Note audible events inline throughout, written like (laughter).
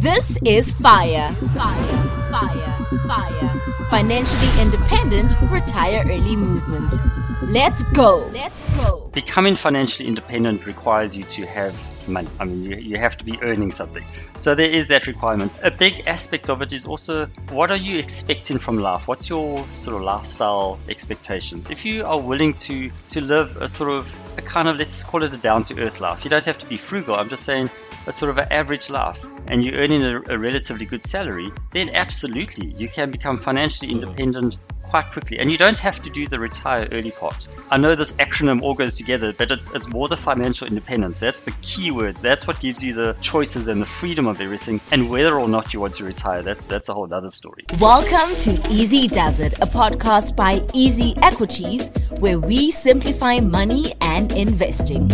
This is Fire. Fire, fire, fire. Financially independent, retire early movement. Let's go. Let's go. Becoming financially independent requires you to have money. I mean, you, you have to be earning something. So there is that requirement. A big aspect of it is also what are you expecting from life? What's your sort of lifestyle expectations? If you are willing to to live a sort of a kind of let's call it a down to earth life. You don't have to be frugal. I'm just saying a sort of an average life and you're earning a, a relatively good salary, then absolutely you can become financially independent quite quickly. And you don't have to do the retire early part. I know this acronym all goes together, but it's more the financial independence. That's the key word. That's what gives you the choices and the freedom of everything. And whether or not you want to retire, that, that's a whole other story. Welcome to Easy Does It, a podcast by Easy Equities, where we simplify money and investing.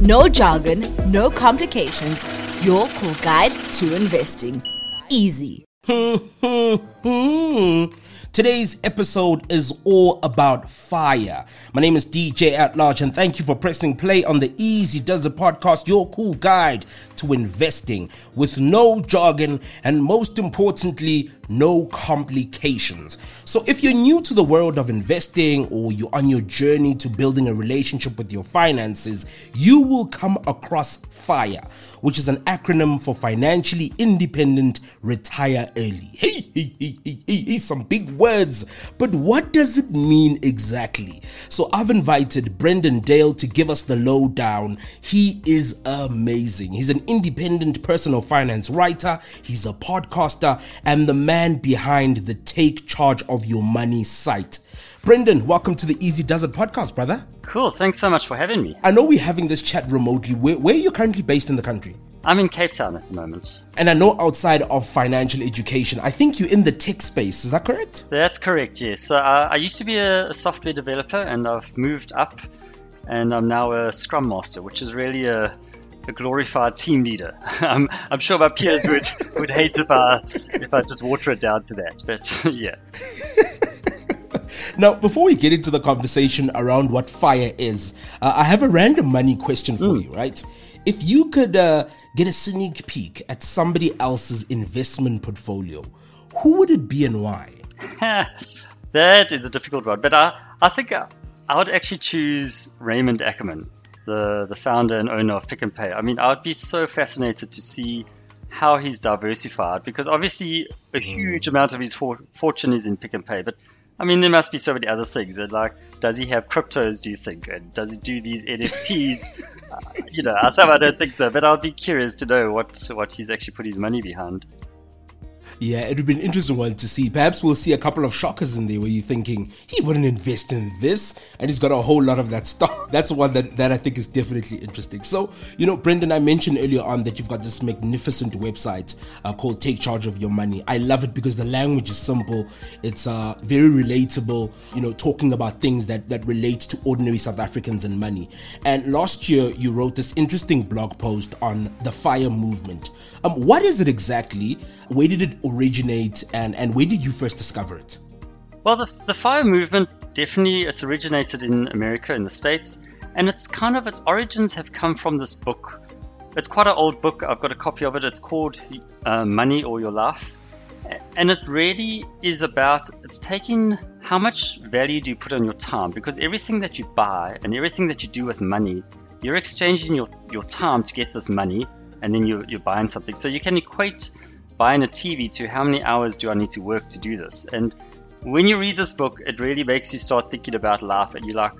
No jargon, no complications. Your cool guide to investing. Easy. (laughs) Today's episode is all about fire. My name is DJ At Large, and thank you for pressing play on the Easy Does It podcast, your cool guide to investing with no jargon and most importantly, no complications. So, if you're new to the world of investing or you're on your journey to building a relationship with your finances, you will come across FIRE, which is an acronym for Financially Independent Retire Early. Hey, hey, hey, hey, hey, some big words, but what does it mean exactly? So, I've invited Brendan Dale to give us the lowdown. He is amazing. He's an independent personal finance writer, he's a podcaster, and the man behind the Take Charge of Your Money site. Brendan, welcome to the Easy Does It podcast, brother. Cool. Thanks so much for having me. I know we're having this chat remotely. Where, where are you currently based in the country? I'm in Cape Town at the moment. And I know outside of financial education, I think you're in the tech space. Is that correct? That's correct, yes. So uh, I used to be a, a software developer and I've moved up and I'm now a Scrum Master, which is really a a glorified team leader. (laughs) I'm, I'm sure my peers would, (laughs) would hate if I, if I just water it down to that, but (laughs) yeah. Now, before we get into the conversation around what fire is, uh, I have a random money question for mm. you, right? If you could uh, get a sneak peek at somebody else's investment portfolio, who would it be and why? (laughs) that is a difficult one, but I, I think I, I would actually choose Raymond Ackerman the the founder and owner of Pick n Pay. I mean, I would be so fascinated to see how he's diversified because obviously a hmm. huge amount of his for- fortune is in Pick n Pay, but I mean, there must be so many other things. And like, does he have cryptos? Do you think? And does he do these NFTs? (laughs) uh, you know, I, I don't think so, but I'll be curious to know what what he's actually put his money behind. Yeah, it would be an interesting one to see. Perhaps we'll see a couple of shockers in there where you're thinking he wouldn't invest in this, and he's got a whole lot of that stock. (laughs) That's one that, that I think is definitely interesting. So, you know, Brendan, I mentioned earlier on that you've got this magnificent website uh, called Take Charge of Your Money. I love it because the language is simple, it's uh, very relatable, you know, talking about things that, that relate to ordinary South Africans and money. And last year, you wrote this interesting blog post on the FIRE movement. Um, what is it exactly? Where did it originate, and, and where did you first discover it? Well, the, the fire movement definitely it's originated in America, in the States, and it's kind of its origins have come from this book. It's quite an old book. I've got a copy of it. It's called uh, Money or Your Life, and it really is about it's taking how much value do you put on your time because everything that you buy and everything that you do with money, you're exchanging your, your time to get this money, and then you, you're buying something. So you can equate buying a TV to how many hours do I need to work to do this? And when you read this book, it really makes you start thinking about life and you're like,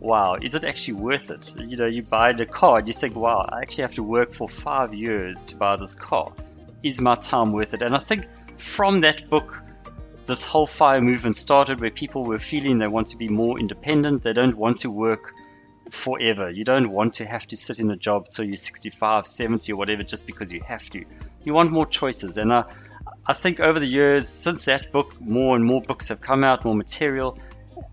wow, is it actually worth it? You know, you buy the car and you think, wow, I actually have to work for five years to buy this car. Is my time worth it? And I think from that book, this whole fire movement started where people were feeling they want to be more independent. They don't want to work forever. You don't want to have to sit in a job till you're 65, 70, or whatever just because you have to. You want more choices. And I, I think over the years, since that book, more and more books have come out, more material,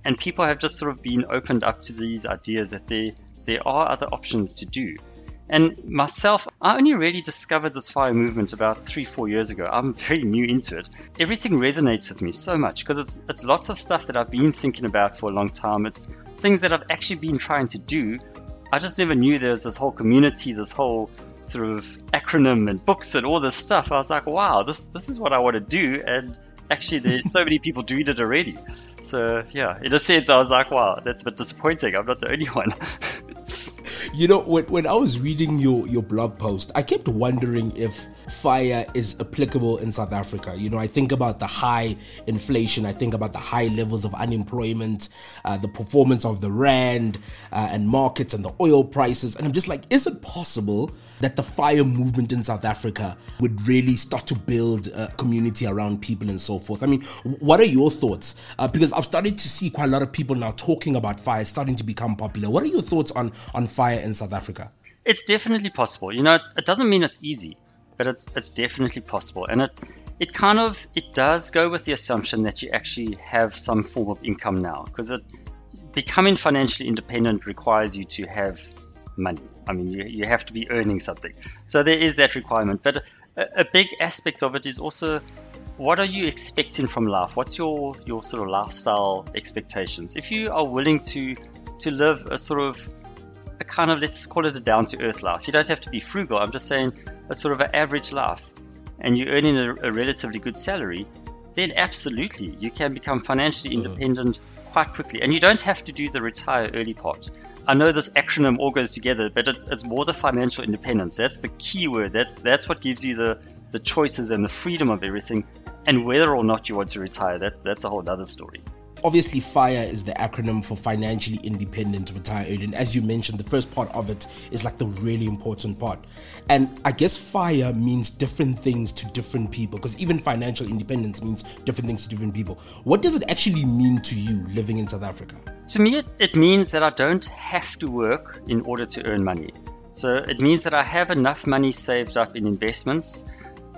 and people have just sort of been opened up to these ideas that there, there are other options to do. And myself, I only really discovered this fire movement about three, four years ago. I'm (laughs) very new into it. Everything resonates with me so much because it's, it's lots of stuff that I've been thinking about for a long time. It's things that I've actually been trying to do. I just never knew there was this whole community, this whole sort of acronym and books and all this stuff. I was like, wow, this this is what I want to do, and actually, there's (laughs) so many people doing it already. So yeah, in a sense, I was like, wow, that's a bit disappointing. I'm not the only one. (laughs) you know, when, when I was reading your, your blog post, I kept wondering if fire is applicable in South Africa. You know, I think about the high inflation, I think about the high levels of unemployment, uh, the performance of the rand uh, and markets and the oil prices, and I'm just like, is it possible that the fire movement in South Africa would really start to build a community around people and so forth? I mean, what are your thoughts? Uh, because I've started to see quite a lot of people now talking about fire starting to become popular. What are your thoughts on on fire in South Africa? It's definitely possible. You know, it doesn't mean it's easy but it's it's definitely possible, and it it kind of it does go with the assumption that you actually have some form of income now, because it becoming financially independent requires you to have money. I mean, you, you have to be earning something, so there is that requirement. But a, a big aspect of it is also what are you expecting from life? What's your your sort of lifestyle expectations? If you are willing to to live a sort of a kind of let's call it a down to earth life. You don't have to be frugal. I'm just saying a sort of an average life, and you're earning a, a relatively good salary, then absolutely you can become financially mm-hmm. independent mm. quite quickly. And you don't have to do the retire early part. I know this acronym all goes together, but it's, it's more the financial independence. That's the key word. That's that's what gives you the the choices and the freedom of everything. And whether or not you want to retire, that that's a whole other story obviously fire is the acronym for financially independent retire early and as you mentioned the first part of it is like the really important part. And i guess fire means different things to different people because even financial independence means different things to different people. What does it actually mean to you living in south africa? To me it, it means that i don't have to work in order to earn money. So it means that i have enough money saved up in investments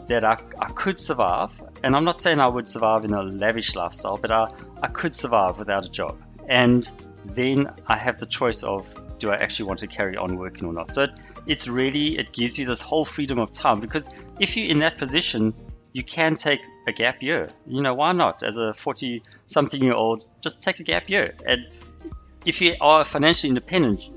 that I, I could survive. And I'm not saying I would survive in a lavish lifestyle, but I, I could survive without a job. And then I have the choice of do I actually want to carry on working or not. So it, it's really, it gives you this whole freedom of time because if you're in that position, you can take a gap year. You know, why not? As a 40 something year old, just take a gap year. And if you are financially independent,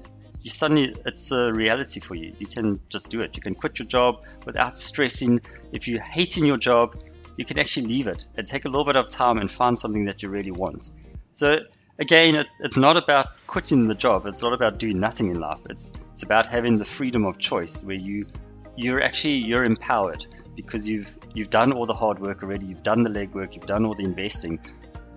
you suddenly it's a reality for you. You can just do it. You can quit your job without stressing. If you're hating your job, you can actually leave it and take a little bit of time and find something that you really want. So again, it, it's not about quitting the job. It's not about doing nothing in life. It's it's about having the freedom of choice where you you're actually you're empowered because you've you've done all the hard work already. You've done the legwork. You've done all the investing,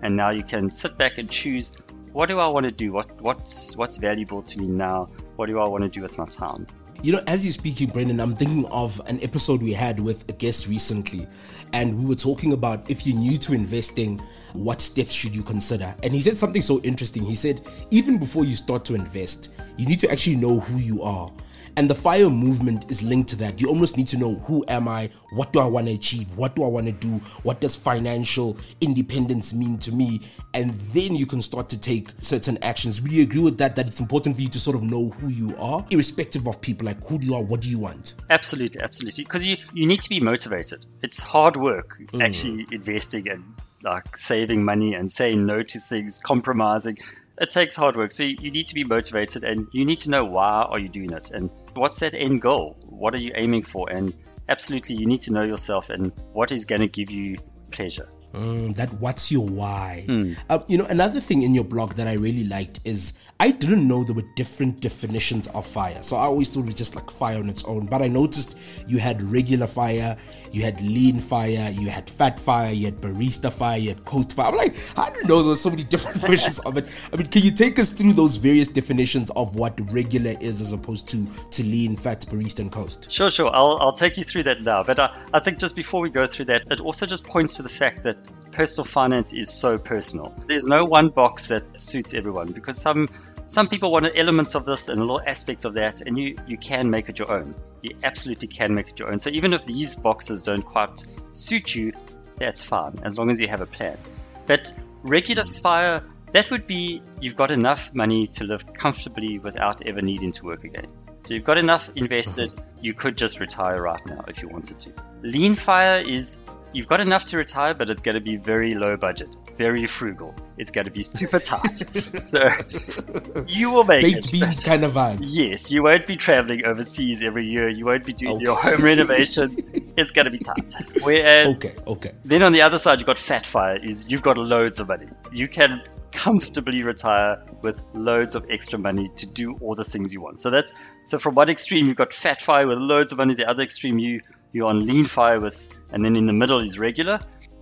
and now you can sit back and choose what do I want to do? What what's what's valuable to me now? What do I want to do with my time? You know, as you're speaking, Brendan, I'm thinking of an episode we had with a guest recently, and we were talking about if you're new to investing, what steps should you consider? And he said something so interesting. He said, even before you start to invest, you need to actually know who you are. And the fire movement is linked to that. You almost need to know who am I? What do I want to achieve? What do I want to do? What does financial independence mean to me? And then you can start to take certain actions. Would you agree with that? That it's important for you to sort of know who you are, irrespective of people, like who do you are, what do you want? Absolutely, absolutely. Because you, you need to be motivated. It's hard work mm. actually investing and like saving money and saying no to things, compromising it takes hard work. So you, need to be motivated and you need to know why are you doing it and what's that end goal? What are you aiming for? And absolutely, you need to know yourself and what is going to give you pleasure. Mm, that what's your why? Mm. Uh, you know, another thing in your blog that I really liked is I didn't know there were different definitions of fire. So I always thought it was just like fire on its own. But I noticed you had regular fire, you had lean fire, you had fat fire, you had barista fire, you had coast fire. I'm like, I didn't know there were so many (laughs) different versions of it. I mean, can you take us through those various definitions of what regular is as opposed to to lean, fat, barista, and coast? Sure, sure. I'll, I'll take you through that now. But I, I think just before we go through that, it also just points to the fact that personal finance is so personal. There's no one box that suits everyone because some some people want elements of this and a little aspects of that, and you you can make it your own. You absolutely can make it your own. So even if these boxes don't quite suit you, that's fine as long as you have a plan. But regular fire, that would be you've got enough money to live comfortably without ever needing to work again. So you've got enough invested, you could just retire right now if you wanted to. Lean fire is you've got enough to retire, but it's going to be very low budget very frugal. It's going to be super (laughs) tight. so you will make Baked it. beans kind of vibe. (laughs) Yes, you won't be traveling overseas every year. You won't be doing your home renovation. (laughs) It's going to be tight. Whereas Okay, okay. then on the other side, you've got Fat Fire. Is you've got loads of money. You can comfortably retire with loads of extra money to do all the things you want. So that's so from one extreme you've got Fat Fire with loads of money. The other extreme you you're on Lean Fire with, and then in the middle is regular.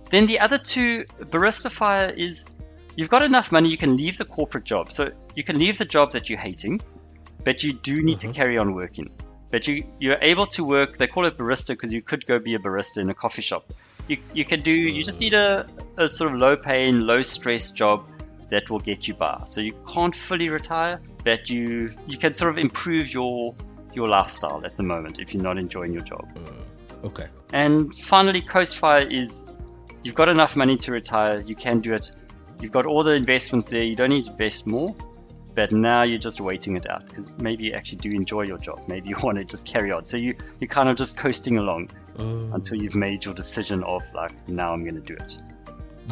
Then the other two, Barista Fire is you've got enough money you can leave the corporate job. So you can leave the job that you're hating, but you do need to mm-hmm. carry on working. But you you're able to work. They call it barista because you could go be a barista in a coffee shop. You, you can do. You just need a, a sort of low pain, low stress job that will get you by. So you can't fully retire, but you you can sort of improve your your lifestyle at the moment if you're not enjoying your job. Mm, okay. And finally, Coast Fire is you've got enough money to retire. You can do it. You've got all the investments there. You don't need to invest more. But now you're just waiting it out because maybe you actually do enjoy your job. Maybe you (laughs) want to just carry on. So you you're kind of just coasting along oh. until you've made your decision of like now I'm going to do it.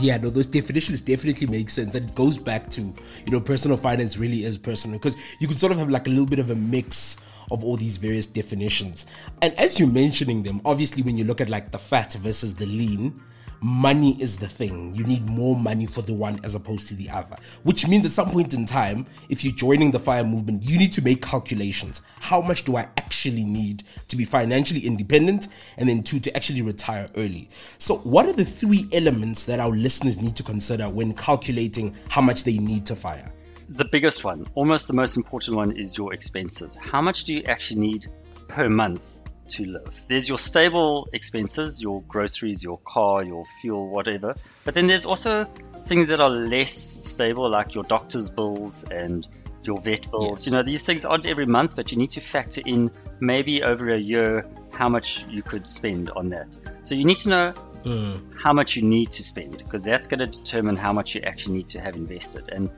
Yeah, no, those definitions definitely make sense. And it goes back to, you know, personal finance really is personal because you can sort of have like a little bit of a mix of all these various definitions. And as you're mentioning them, obviously, when you look at like the fat versus the lean, money is the thing. You need more money for the one as opposed to the other. Which means at some point in time, if you're joining the fire movement, you need to make calculations. How much do I actually need to be financially independent? And then two, to actually retire early. So, what are the three elements that our listeners need to consider when calculating how much they need to fire? The biggest one, almost the most important one, is your expenses. How much do you actually need per month to live? There's your stable expenses, your groceries, your car, your fuel, whatever. But then there's also things that are less stable, like your doctor's bills and your vet bills. You know, these things aren't every month, but you need to factor in maybe over a year how much you could spend on that. So you need to know mm. how much you need to spend because that's going to determine how much you actually need to have invested. And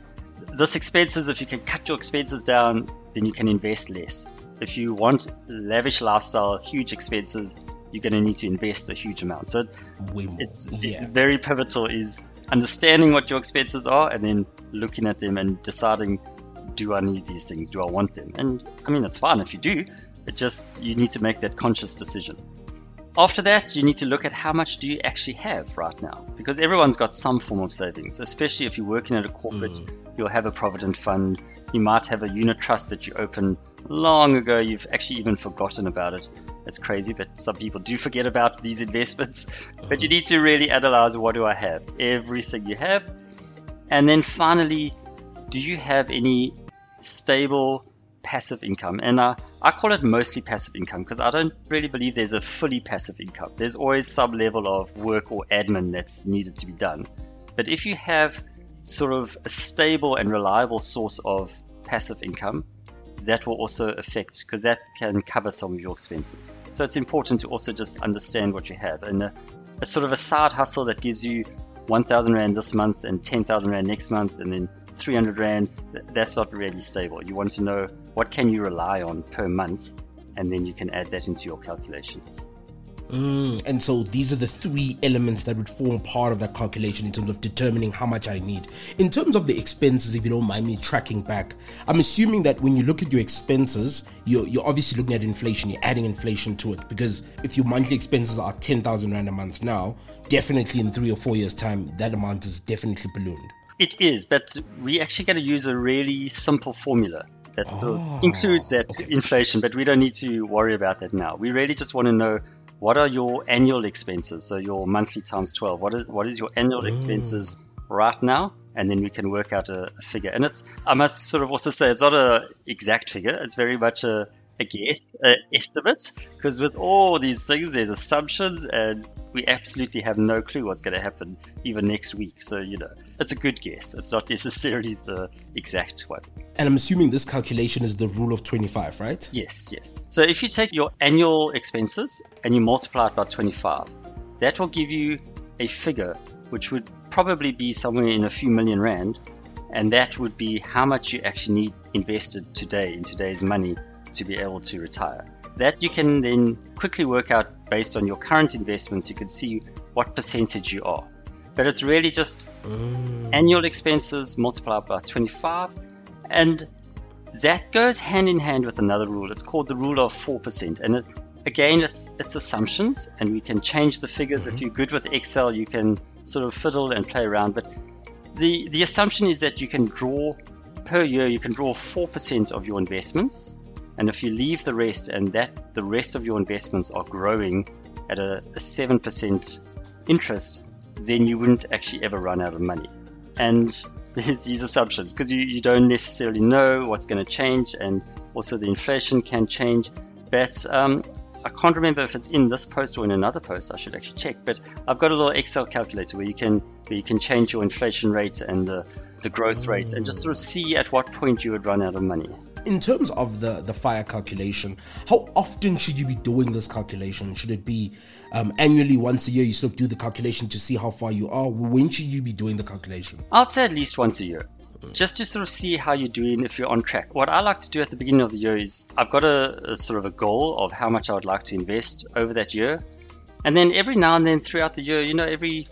this expenses, if you can cut your expenses down, then you can invest less. If you want lavish lifestyle, huge expenses, you're going to need to invest a huge amount. So it's yeah. very pivotal is understanding what your expenses are and then looking at them and deciding do I need these things? Do I want them? And I mean, it's fine if you do. It just you need to make that conscious decision. After that, you need to look at how much do you actually have right now, because everyone's got some form of savings. Especially if you're working at a corporate, mm. you'll have a provident fund. You might have a unit trust that you opened long ago. You've actually even forgotten about it. It's crazy, but some people do forget about these investments. (laughs) But you need to really analyze what do I have? Everything you have, and then finally, do you have any stable passive income? And uh, I call it mostly passive income because I don't really believe there's a fully passive income. There's always some level of work or admin that's needed to be done. But if you have sort of a stable and reliable source of passive income, that will also affect because that can cover some of your expenses. So it's important to also just understand what you have and a, a sort of a side hustle that gives you 1,000 rand this month and 10,000 rand next month and then 300 rand. That's not really stable. You want to know what can you rely on per month, and then you can add that into your calculations. Mm, and so these are the three elements that would form part of that calculation in terms of determining how much I need. In terms of the expenses, if you don't mind me tracking back, I'm assuming that when you look at your expenses, you're, you're obviously looking at inflation, you're adding inflation to it. Because if your monthly expenses are 10,000 Rand a month now, definitely in three or four years' time, that amount is definitely ballooned. It is, but we actually going to use a really simple formula that will- includes that inflation, but we don't need to worry about that now. We really just want to know what are your annual expenses, so your monthly times 12. What is what is your annual mm. expenses right now? And then we can work out a, a figure. And it's I must sort of also say it's not a exact figure. It's very much a a guess, a estimate, because with all these things, there's assumptions, and we absolutely have no clue what's going to happen even next week. So you know, it's a good guess. It's not necessarily the exact one. And I'm assuming this calculation is the rule of 25, right? Yes, yes. So if you take your annual expenses and you multiply it by 25, that will give you a figure which would probably be somewhere in a few million rand, and that would be how much you actually need invested today in today's money to be able to retire. That you can then quickly work out based on your current investments. You can see what percentage you are. But it's really just mm. annual expenses multiplied by 25. And that goes hand in hand with another rule. It's called the rule of 4%. And it, again, it's, it's assumptions, and we can change the figures. Mm-hmm. If you're good with Excel, you can sort of fiddle and play around. But the, the assumption is that you can draw per year, you can draw 4% of your investments. And if you leave the rest and that the rest of your investments are growing at a, a 7% interest, then you wouldn't actually ever run out of money. And there's (laughs) these assumptions because you, you don't necessarily know what's going to change, and also the inflation can change. But um, I can't remember if it's in this post or in another post. I should actually check. But I've got a little Excel calculator where you can where you can change your inflation rate and the, the growth rate, and just sort of see at what point you would run out of money in terms of the the fire calculation how often should you be doing this calculation? Should it be um, annually once a year? You of do the calculation to see how far you are? When should you be doing the calculation? I'd say at least once a year. Just to sort of see how you're doing if you're on track. What i like to do at the beginning of the year is i've got a, a sort of a goal of how much i would like to invest over that year. And then every now and then throughout the year you know every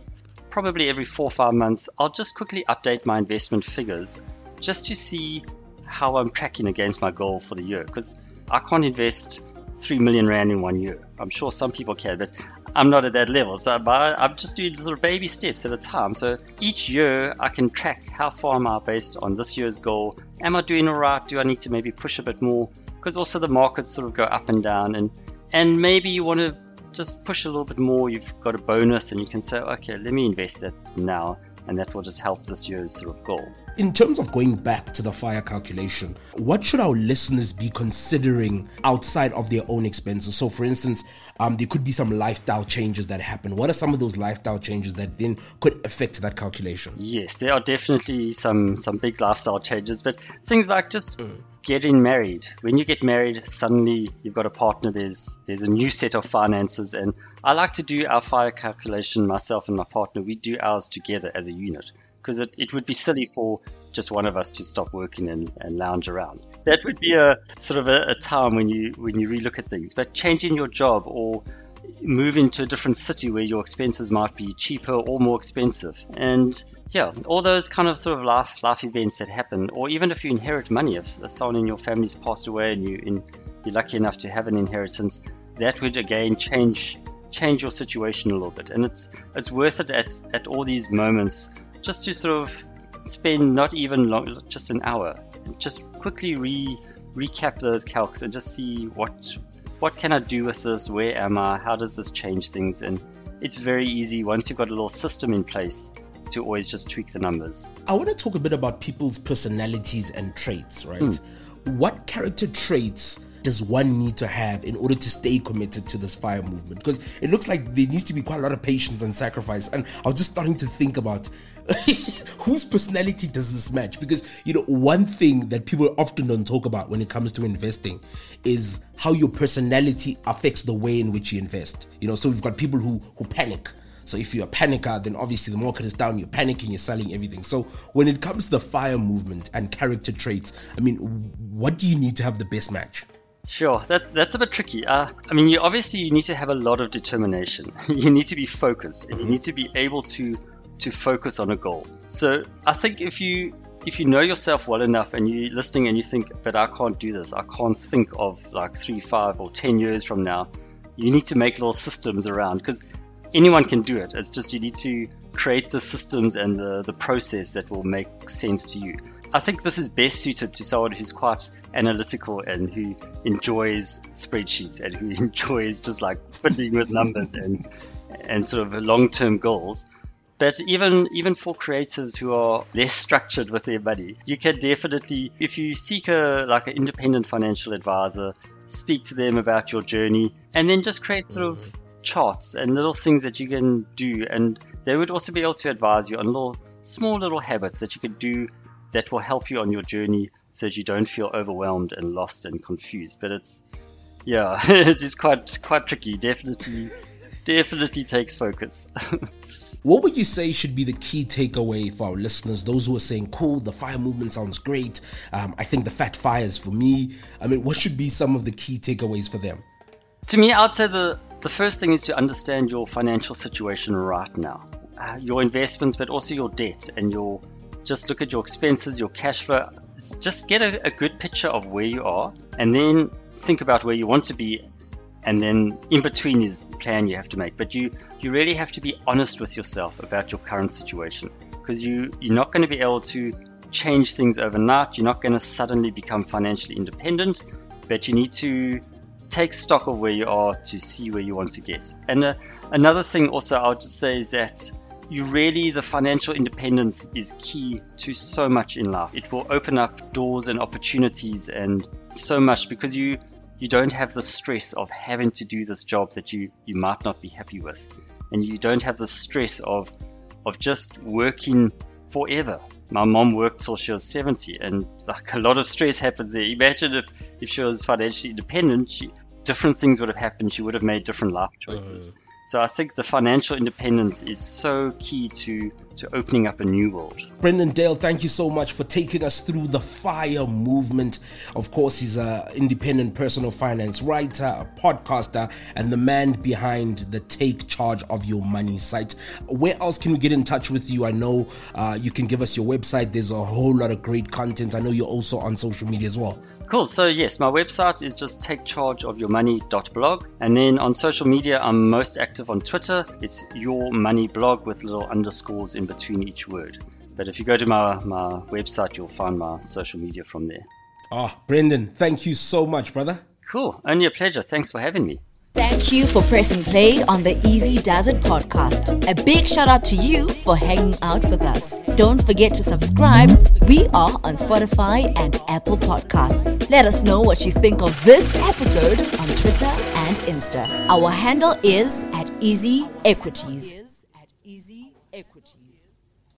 probably every four or five months i'll just quickly update my investment figures just to see how I'm tracking against my goal for the year because I can't invest three million rand in one year. I'm sure some people can, but I'm not at that level. So I'm just doing of baby steps at a time. So each year I can track how far am I based on this year's goal. Am I doing all right? Do I need to maybe push a bit more? Because also the markets sort of go up and down, and and maybe you want to just push a little bit more. You've got a bonus, and you can say, okay, let me invest that now and that will just help this year's sort of goal. In terms of going back to the fire calculation, what should our listeners be considering outside of their own expenses? So, for instance, um, there could be some lifestyle changes that happen. What are some of those lifestyle changes that then could affect that calculation? Yes, there are definitely some some big lifestyle changes, but things like just mm getting married. When you get married, suddenly you've got a partner. There's there's a new set of finances, and I like to do our fire calculation myself and my partner. We do ours together as a unit because it, it would be silly for just one of us to stop working and, and lounge around. That would be a sort of a, a time when you when you relook at things. But changing your job or move into a different city where your expenses might be cheaper or more expensive. And yeah, all those kind of sort of life life events that happen, or even if you inherit money, if, if someone in your family's passed away and you in, you're lucky enough to have an inheritance, that would again change change your situation a little bit. And it's it's worth it at, at all these moments just to sort of spend not even long, just an hour, just quickly re recap those calcs and just see what what can I do with this? Where am I? How does this change things? And it's very easy once you've got a little system in place to always just tweak the numbers. I want to talk a bit about people's personalities and traits, right? Mm. What character traits does one need to have in order to stay committed to this fire movement? Because it looks like there needs to be quite a lot of patience and sacrifice. And I was just starting to think about (laughs) whose personality does this match? Because you know, one thing that people often don't talk about when it comes to investing is how your personality affects the way in which you invest. You know, so we've got people who who panic. So if you're a panicker, then obviously the market is down, you're panicking, you're selling everything. So when it comes to the fire movement and character traits, I mean, what do you need to have the best match? Sure, that, that's a bit tricky. Uh, I mean, you obviously you need to have a lot of determination. (laughs) you need to be focused, and you mm-hmm. need to be able to to focus on a goal. So I think if you if you know yourself well enough and you're listening and you think, but I can't do this, I can't think of like three, five, or ten years from now, you need to make little systems around because anyone can do it. It's just you need to create the systems and the, the process that will make sense to you. I think this is best suited to someone who's quite analytical and who enjoys spreadsheets and who (laughs) enjoys just like fiddling with numbers and and sort of long term goals. But even even for creatives who are less structured with their money, you can definitely, if you seek a like an independent financial advisor, speak to them about your journey, and then just create sort of charts and little things that you can do, and they would also be able to advise you on little small little habits that you could do that will help you on your journey, so that you don't feel overwhelmed and lost and confused. But it's yeah, (laughs) it is quite quite tricky. Definitely, definitely takes focus. (laughs) What would you say should be the key takeaway for our listeners? Those who are saying, cool, the fire movement sounds great. Um, I think the fat fires for me. I mean, what should be some of the key takeaways for them? To me, I'd say the, the first thing is to understand your financial situation right now. uh, your investments, but also your debt and your just look at your expenses, your cash flow. Just get a, a good picture of where you are, and then think about where you want to be and then in between is the plan you have to make but you you really have to be honest with yourself about your current situation because you you're not going to be able to change things overnight you're not going to suddenly become financially independent but you need to take stock of where you are to see where you want to get and uh, another thing also i'll just say is that you really the financial independence is key to so much in life. It will open up doors and opportunities and so much because you you don't have the stress of having to do this job that you you might not be happy with. And you don't have the stress of of just working forever. My mom worked till she was 70 and like a lot of stress happens there. Imagine if if she was financially independent she, different things would have happened. She would have made different life choices. Uh so I think the financial independence is so key to, to opening up a new world. Brendan Dale, thank you so much for taking us through the FIRE movement. Of course, he's an independent personal finance writer, a podcaster, and the man behind the Take Charge of Your Money site. Where else can we get in touch with you? I know uh, you can give us your website. There's a whole lot of great content. I know you're also on social media as well. Cool. So yes, my website is just takechargeofyourmoney.blog, and then on social media, I'm most active on Twitter. It's your money blog with little underscores in between each word. But if you go to my, my website, you'll find my social media from there. Ah, oh, Brendan, thank you so much, brother. Cool. Only a pleasure. Thanks for having me. Thank you for pressing play on the Easy Does It podcast. A big shout out to you for hanging out with us. Don't forget to subscribe. We are on Spotify and Apple Podcasts. Let us know what you think of this episode on Twitter and Insta. Our handle is at Easy Equities.